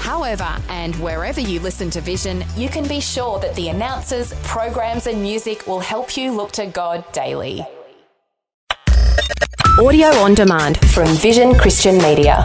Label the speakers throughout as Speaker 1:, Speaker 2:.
Speaker 1: However, and wherever you listen to Vision, you can be sure that the announcers, programs, and music will help you look to God daily. Audio on demand from Vision Christian Media.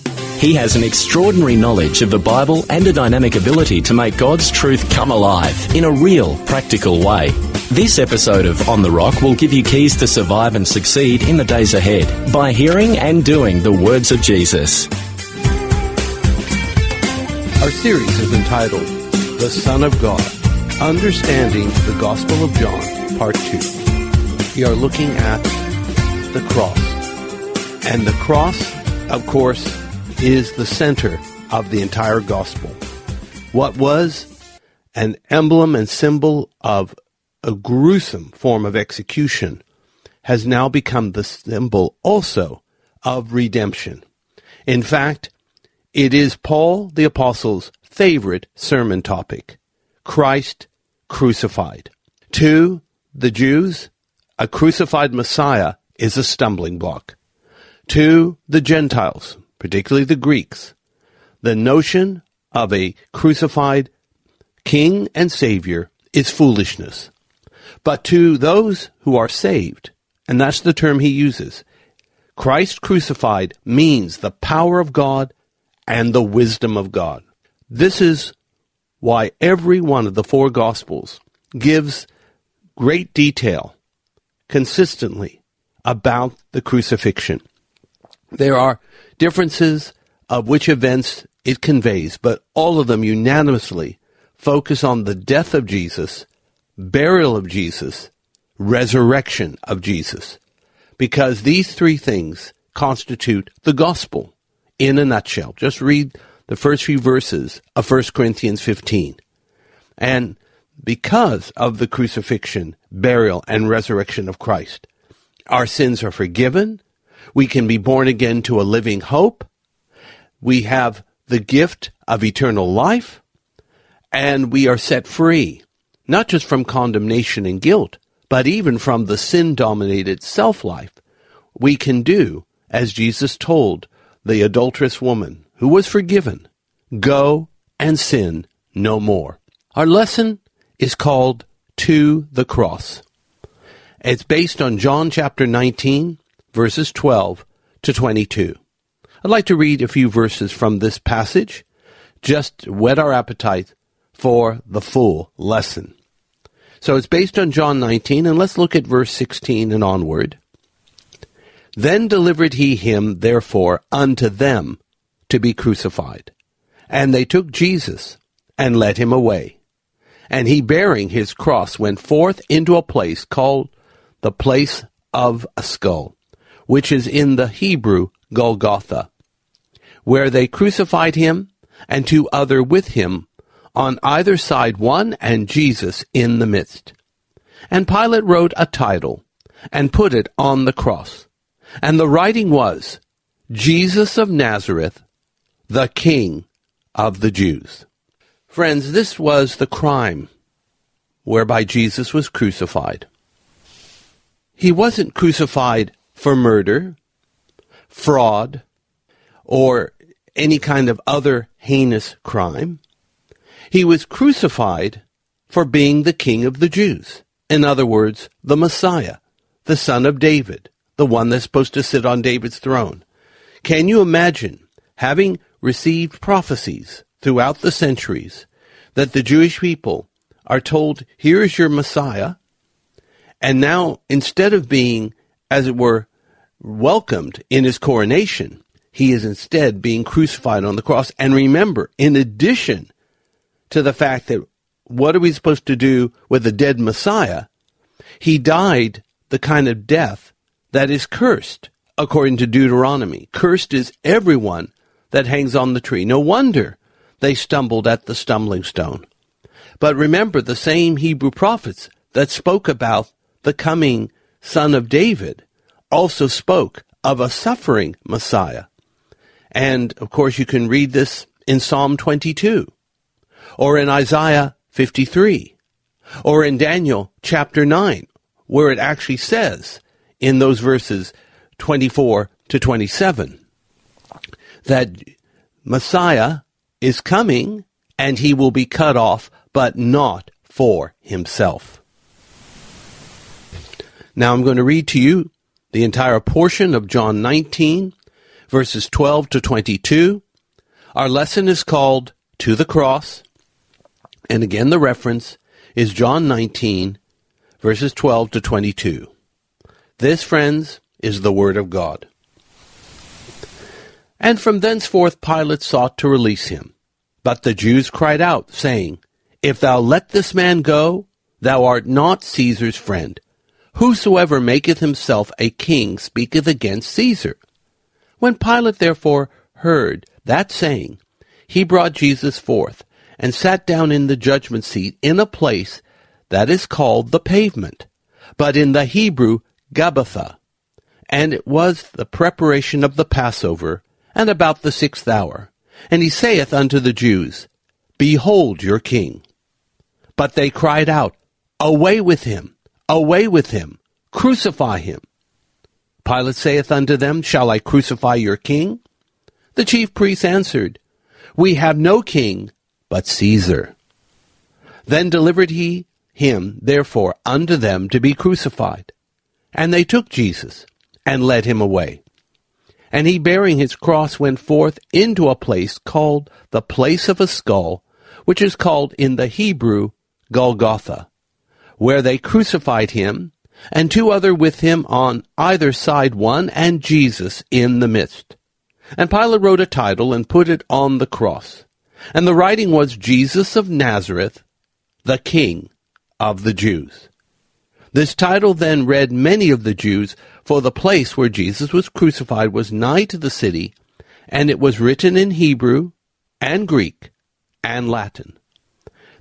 Speaker 2: He has an extraordinary knowledge of the Bible and a dynamic ability to make God's truth come alive in a real, practical way. This episode of On the Rock will give you keys to survive and succeed in the days ahead by hearing and doing the words of Jesus.
Speaker 3: Our series is entitled The Son of God Understanding the Gospel of John, Part 2. We are looking at the cross. And the cross, of course, is the center of the entire gospel. What was an emblem and symbol of a gruesome form of execution has now become the symbol also of redemption. In fact, it is Paul the Apostle's favorite sermon topic Christ crucified. To the Jews, a crucified Messiah is a stumbling block. To the Gentiles, particularly the Greeks, the notion of a crucified king and savior is foolishness. But to those who are saved, and that's the term he uses, Christ crucified means the power of God and the wisdom of God. This is why every one of the four Gospels gives great detail consistently about the crucifixion. There are differences of which events it conveys, but all of them unanimously focus on the death of Jesus, burial of Jesus, resurrection of Jesus, because these three things constitute the gospel in a nutshell. Just read the first few verses of 1 Corinthians 15. And because of the crucifixion, burial, and resurrection of Christ, our sins are forgiven. We can be born again to a living hope. We have the gift of eternal life. And we are set free, not just from condemnation and guilt, but even from the sin dominated self life. We can do as Jesus told the adulterous woman who was forgiven go and sin no more. Our lesson is called To the Cross. It's based on John chapter 19, verses 12 to 22. I'd like to read a few verses from this passage, just whet our appetite for the full lesson. So it's based on John 19, and let's look at verse 16 and onward. Then delivered he him, therefore, unto them to be crucified. And they took Jesus and led him away. And he, bearing his cross, went forth into a place called the place of a skull, which is in the Hebrew Golgotha, where they crucified him and two other with him, on either side one and Jesus in the midst. And Pilate wrote a title and put it on the cross. And the writing was, Jesus of Nazareth, the King of the Jews. Friends, this was the crime whereby Jesus was crucified. He wasn't crucified for murder, fraud, or any kind of other heinous crime. He was crucified for being the King of the Jews. In other words, the Messiah, the son of David, the one that's supposed to sit on David's throne. Can you imagine having received prophecies throughout the centuries that the Jewish people are told, here is your Messiah, and now instead of being, as it were, welcomed in his coronation, he is instead being crucified on the cross. And remember, in addition to the fact that what are we supposed to do with a dead Messiah? He died the kind of death that is cursed, according to Deuteronomy. Cursed is everyone that hangs on the tree. No wonder they stumbled at the stumbling stone. But remember, the same Hebrew prophets that spoke about the coming son of David also spoke of a suffering Messiah. And of course, you can read this in Psalm 22 or in Isaiah 53 or in Daniel chapter 9, where it actually says in those verses 24 to 27 that Messiah is coming and he will be cut off, but not for himself. Now I'm going to read to you the entire portion of John 19, verses 12 to 22. Our lesson is called To the Cross. And again, the reference is John 19, verses 12 to 22. This, friends, is the Word of God. And from thenceforth Pilate sought to release him. But the Jews cried out, saying, If thou let this man go, thou art not Caesar's friend. Whosoever maketh himself a king speaketh against Caesar. When Pilate therefore heard that saying, he brought Jesus forth, and sat down in the judgment seat in a place that is called the pavement, but in the Hebrew Gabbatha. And it was the preparation of the Passover, and about the sixth hour. And he saith unto the Jews, Behold your king. But they cried out, Away with him! Away with him! Crucify him! Pilate saith unto them, Shall I crucify your king? The chief priests answered, We have no king but Caesar. Then delivered he him, therefore, unto them to be crucified. And they took Jesus, and led him away. And he, bearing his cross, went forth into a place called the place of a skull, which is called in the Hebrew Golgotha, where they crucified him, and two other with him on either side one, and Jesus in the midst. And Pilate wrote a title and put it on the cross. And the writing was Jesus of Nazareth, the King of the Jews. This title then read many of the Jews, for the place where Jesus was crucified was nigh to the city, and it was written in Hebrew and Greek and Latin.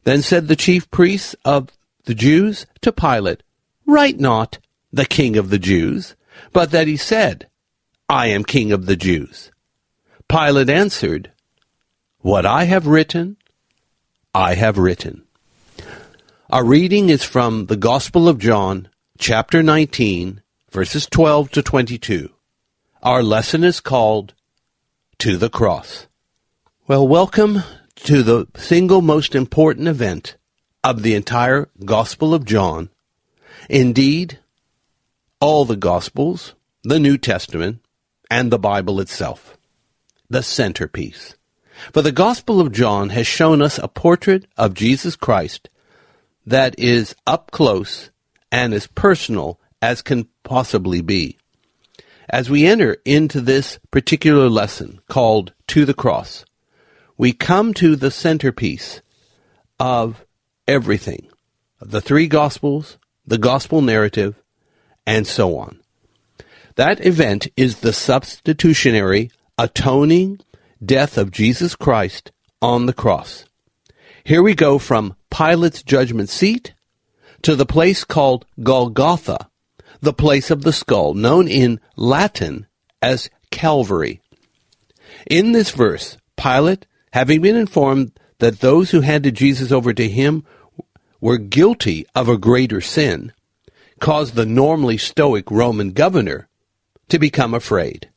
Speaker 3: Then said the chief priests of the Jews to Pilate, Write not the King of the Jews, but that he said, I am King of the Jews. Pilate answered, What I have written, I have written. Our reading is from the Gospel of John, chapter 19, verses 12 to 22. Our lesson is called To the Cross. Well, welcome to the single most important event of the entire Gospel of John. Indeed, all the Gospels, the New Testament, and the Bible itself. The centerpiece. For the Gospel of John has shown us a portrait of Jesus Christ that is up close and as personal as can possibly be. As we enter into this particular lesson called To the Cross, we come to the centerpiece of everything the three Gospels, the Gospel narrative, and so on. That event is the substitutionary, atoning death of Jesus Christ on the cross. Here we go from Pilate's judgment seat to the place called Golgotha, the place of the skull, known in Latin as Calvary. In this verse, Pilate, having been informed that those who handed Jesus over to him were guilty of a greater sin, caused the normally stoic Roman governor to become afraid.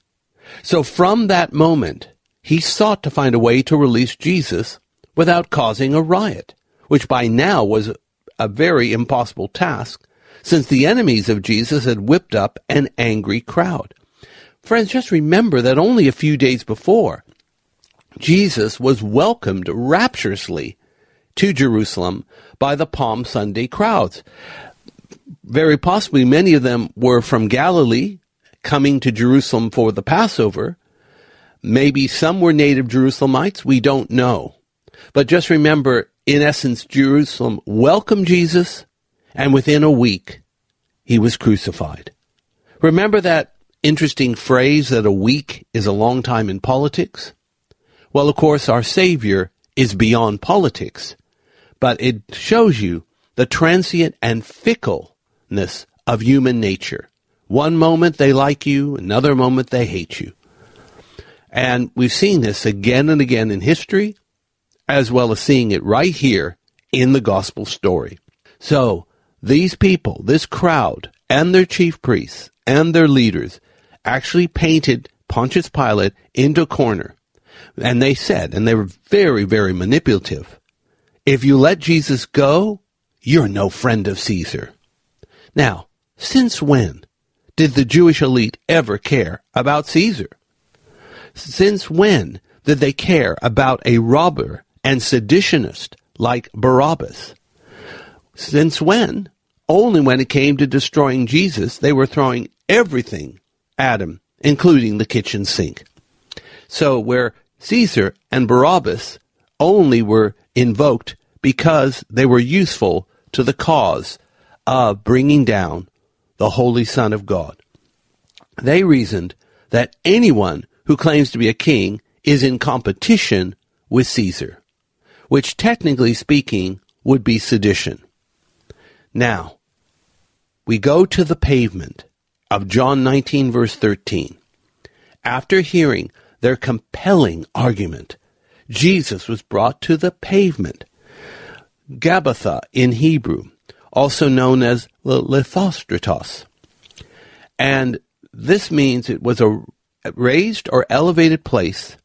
Speaker 3: So from that moment, he sought to find a way to release Jesus without causing a riot, which by now was a very impossible task, since the enemies of Jesus had whipped up an angry crowd. Friends, just remember that only a few days before, Jesus was welcomed rapturously to Jerusalem by the Palm Sunday crowds. Very possibly many of them were from Galilee, coming to Jerusalem for the Passover. Maybe some were native Jerusalemites, we don't know. But just remember, in essence, Jerusalem welcomed Jesus, and within a week, he was crucified. Remember that interesting phrase that a week is a long time in politics? Well, of course, our Savior is beyond politics, but it shows you the transient and fickleness of human nature. One moment they like you, another moment they hate you. And we've seen this again and again in history, as well as seeing it right here in the gospel story. So, these people, this crowd, and their chief priests, and their leaders, actually painted Pontius Pilate into a corner. And they said, and they were very, very manipulative, if you let Jesus go, you're no friend of Caesar. Now, since when did the Jewish elite ever care about Caesar? Since when did they care about a robber and seditionist like Barabbas? Since when? Only when it came to destroying Jesus, they were throwing everything at him, including the kitchen sink. So where Caesar and Barabbas only were invoked because they were useful to the cause of bringing down the Holy Son of God. They reasoned that anyone who claims to be a king is in competition with Caesar, which technically speaking would be sedition. Now, we go to the pavement of John 19 verse 13. After hearing their compelling argument, Jesus was brought to the pavement. Gabbatha in Hebrew, also known as Lithostratos. And this means it was a raised or elevated place,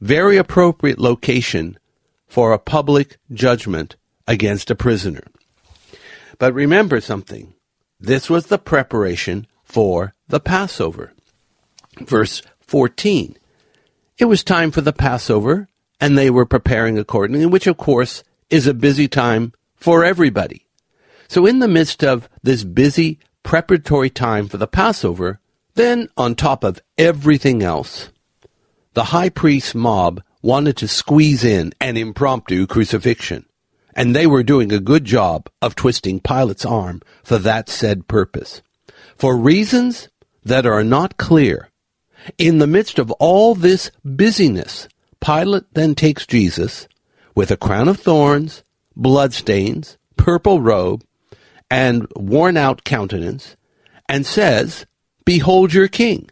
Speaker 3: very appropriate location for a public judgment against a prisoner. But remember something. This was the preparation for the Passover. Verse 14. It was time for the Passover, and they were preparing accordingly, which of course is a busy time for everybody. So in the midst of this busy preparatory time for the Passover, then on top of everything else, the high priest mob wanted to squeeze in an impromptu crucifixion, and they were doing a good job of twisting Pilate's arm for that said purpose. For reasons that are not clear, in the midst of all this busyness, Pilate then takes Jesus with a crown of thorns, bloodstains, purple robe, and worn out countenance, and says, Behold your king.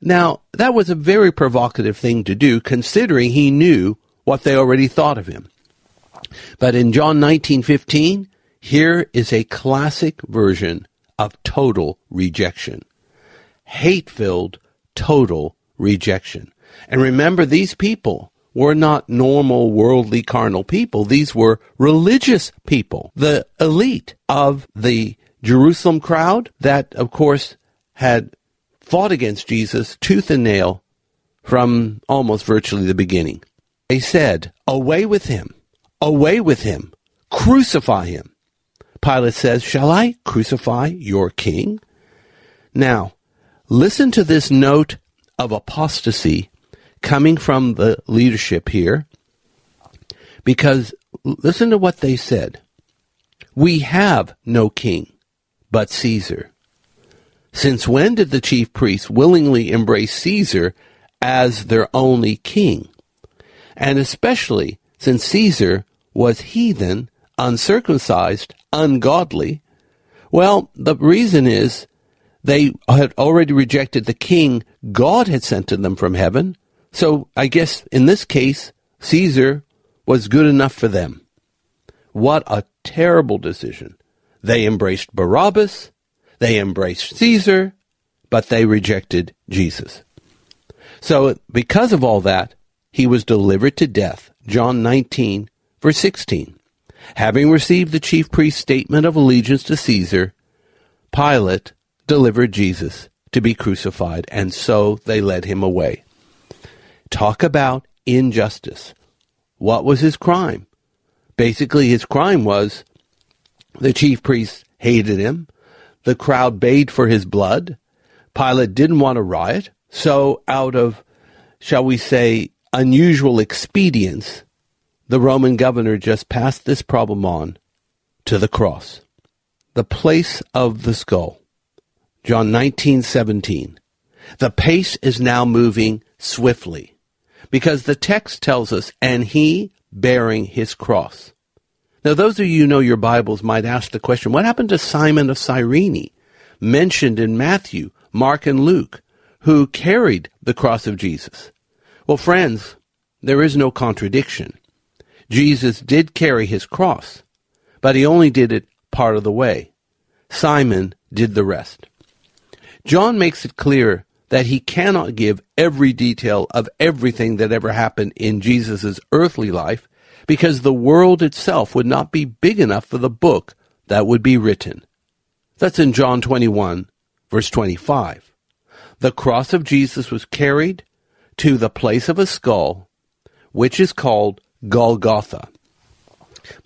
Speaker 3: Now, that was a very provocative thing to do, considering he knew what they already thought of him. But in John 19:15, here is a classic version of total rejection. Hate-filled total rejection. And remember these people were not normal worldly carnal people. These were religious people, the elite of the Jerusalem crowd that, of course, had fought against Jesus tooth and nail from almost virtually the beginning. They said, Away with him! Away with him! Crucify him! Pilate says, Shall I crucify your king? Now, listen to this note of apostasy coming from the leadership here because listen to what they said. We have no king but Caesar. Since when did the chief priests willingly embrace Caesar as their only king? And especially since Caesar was heathen, uncircumcised, ungodly. Well, the reason is they had already rejected the king God had sent to them from heaven, so I guess in this case, Caesar was good enough for them. What a terrible decision. They embraced Barabbas, they embraced Caesar, but they rejected Jesus. So because of all that, he was delivered to death. John 19, verse 16. Having received the chief priest's statement of allegiance to Caesar, Pilate delivered Jesus to be crucified, and so they led him away. Talk about injustice. What was his crime? Basically, his crime was the chief priests hated him. The crowd bayed for his blood. Pilate didn't want a riot. So, out of, shall we say, unusual expedience, the Roman governor just passed this problem on to the cross, the place of the skull. John 19:17. The pace is now moving swiftly because the text tells us and he bearing his cross. Now those of you who know your Bibles might ask the question, what happened to Simon of Cyrene mentioned in Matthew, Mark and Luke who carried the cross of Jesus? Well, friends, there is no contradiction. Jesus did carry his cross, but he only did it part of the way. Simon did the rest. John makes it clear that he cannot give every detail of everything that ever happened in Jesus' earthly life because the world itself would not be big enough for the book that would be written. That's in John 21, verse 25. The cross of Jesus was carried to the place of a skull, which is called Golgotha.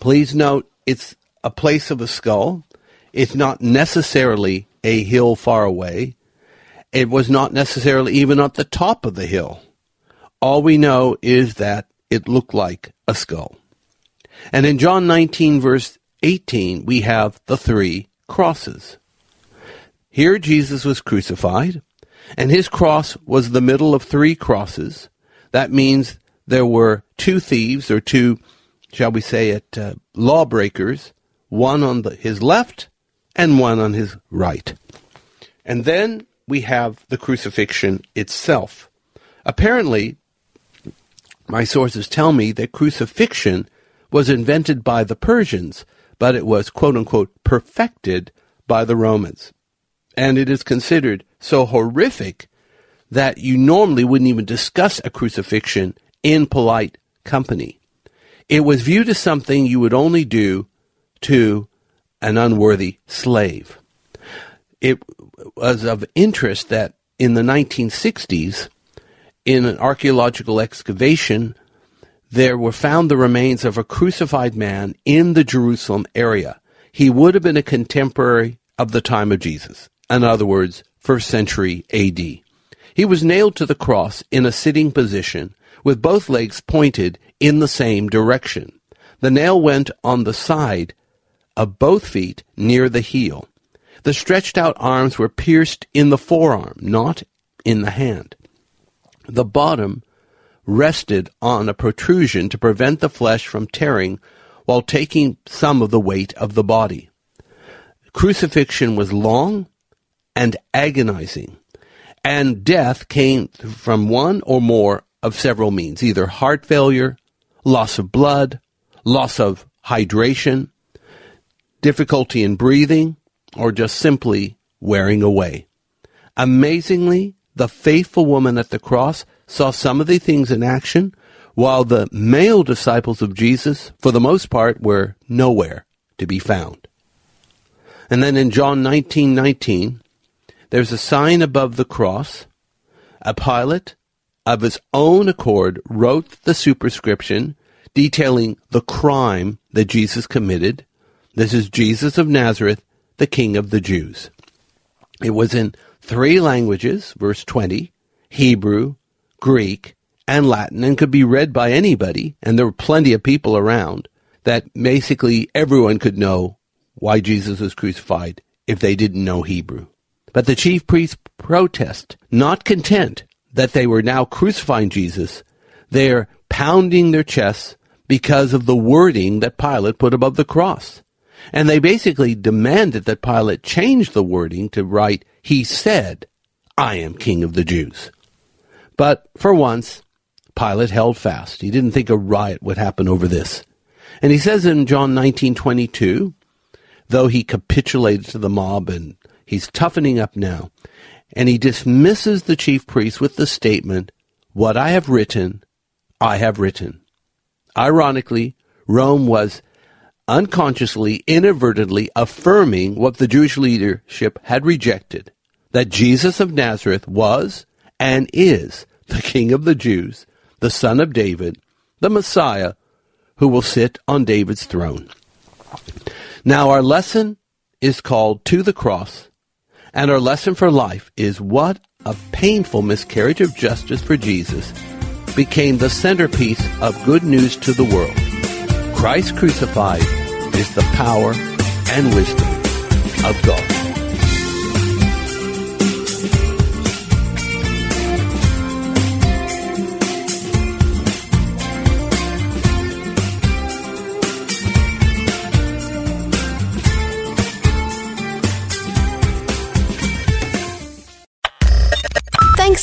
Speaker 3: Please note it's a place of a skull. It's not necessarily a hill far away. It was not necessarily even at the top of the hill. All we know is that it looked like a skull. And in John 19, verse 18, we have the three crosses. Here Jesus was crucified, and his cross was the middle of three crosses. That means there were two thieves, or two, shall we say it, uh, lawbreakers, one on the, his left and one on his right. And then we have the crucifixion itself. Apparently, my sources tell me that crucifixion was invented by the Persians, but it was quote unquote perfected by the Romans. And it is considered so horrific that you normally wouldn't even discuss a crucifixion in polite company. It was viewed as something you would only do to an unworthy slave. It was of interest that in the 1960s, in an archaeological excavation, there were found the remains of a crucified man in the Jerusalem area. He would have been a contemporary of the time of Jesus. In other words, first century AD. He was nailed to the cross in a sitting position with both legs pointed in the same direction. The nail went on the side of both feet near the heel. The stretched out arms were pierced in the forearm, not in the hand. The bottom rested on a protrusion to prevent the flesh from tearing while taking some of the weight of the body. Crucifixion was long and agonizing, and death came from one or more of several means, either heart failure, loss of blood, loss of hydration, difficulty in breathing, or just simply wearing away. Amazingly, the faithful woman at the cross saw some of the things in action, while the male disciples of Jesus, for the most part, were nowhere to be found. And then in John 19:19, 19, there's a sign above the cross. A Pilate, of his own accord wrote the superscription detailing the crime that Jesus committed. This is Jesus of Nazareth, the King of the Jews. It was in three languages, verse 20, Hebrew, Greek, and Latin, and could be read by anybody, and there were plenty of people around, that basically everyone could know why Jesus was crucified if they didn't know Hebrew. But the chief priests protest, not content that they were now crucifying Jesus, they're pounding their chests because of the wording that Pilate put above the cross. And they basically demanded that Pilate change the wording to write, He said, I am King of the Jews. But for once, Pilate held fast. He didn't think a riot would happen over this. And he says in John 19:22, though he capitulated to the mob and he's toughening up now, and he dismisses the chief priests with the statement, What I have written, I have written. Ironically, Rome was unconsciously, inadvertently affirming what the Jewish leadership had rejected that Jesus of Nazareth was and is the King of the Jews, the Son of David, the Messiah who will sit on David's throne. Now, our lesson is called To the Cross and our lesson for life is what a painful miscarriage of justice for Jesus became the centerpiece of good news to the world. Christ crucified is the power and wisdom of God.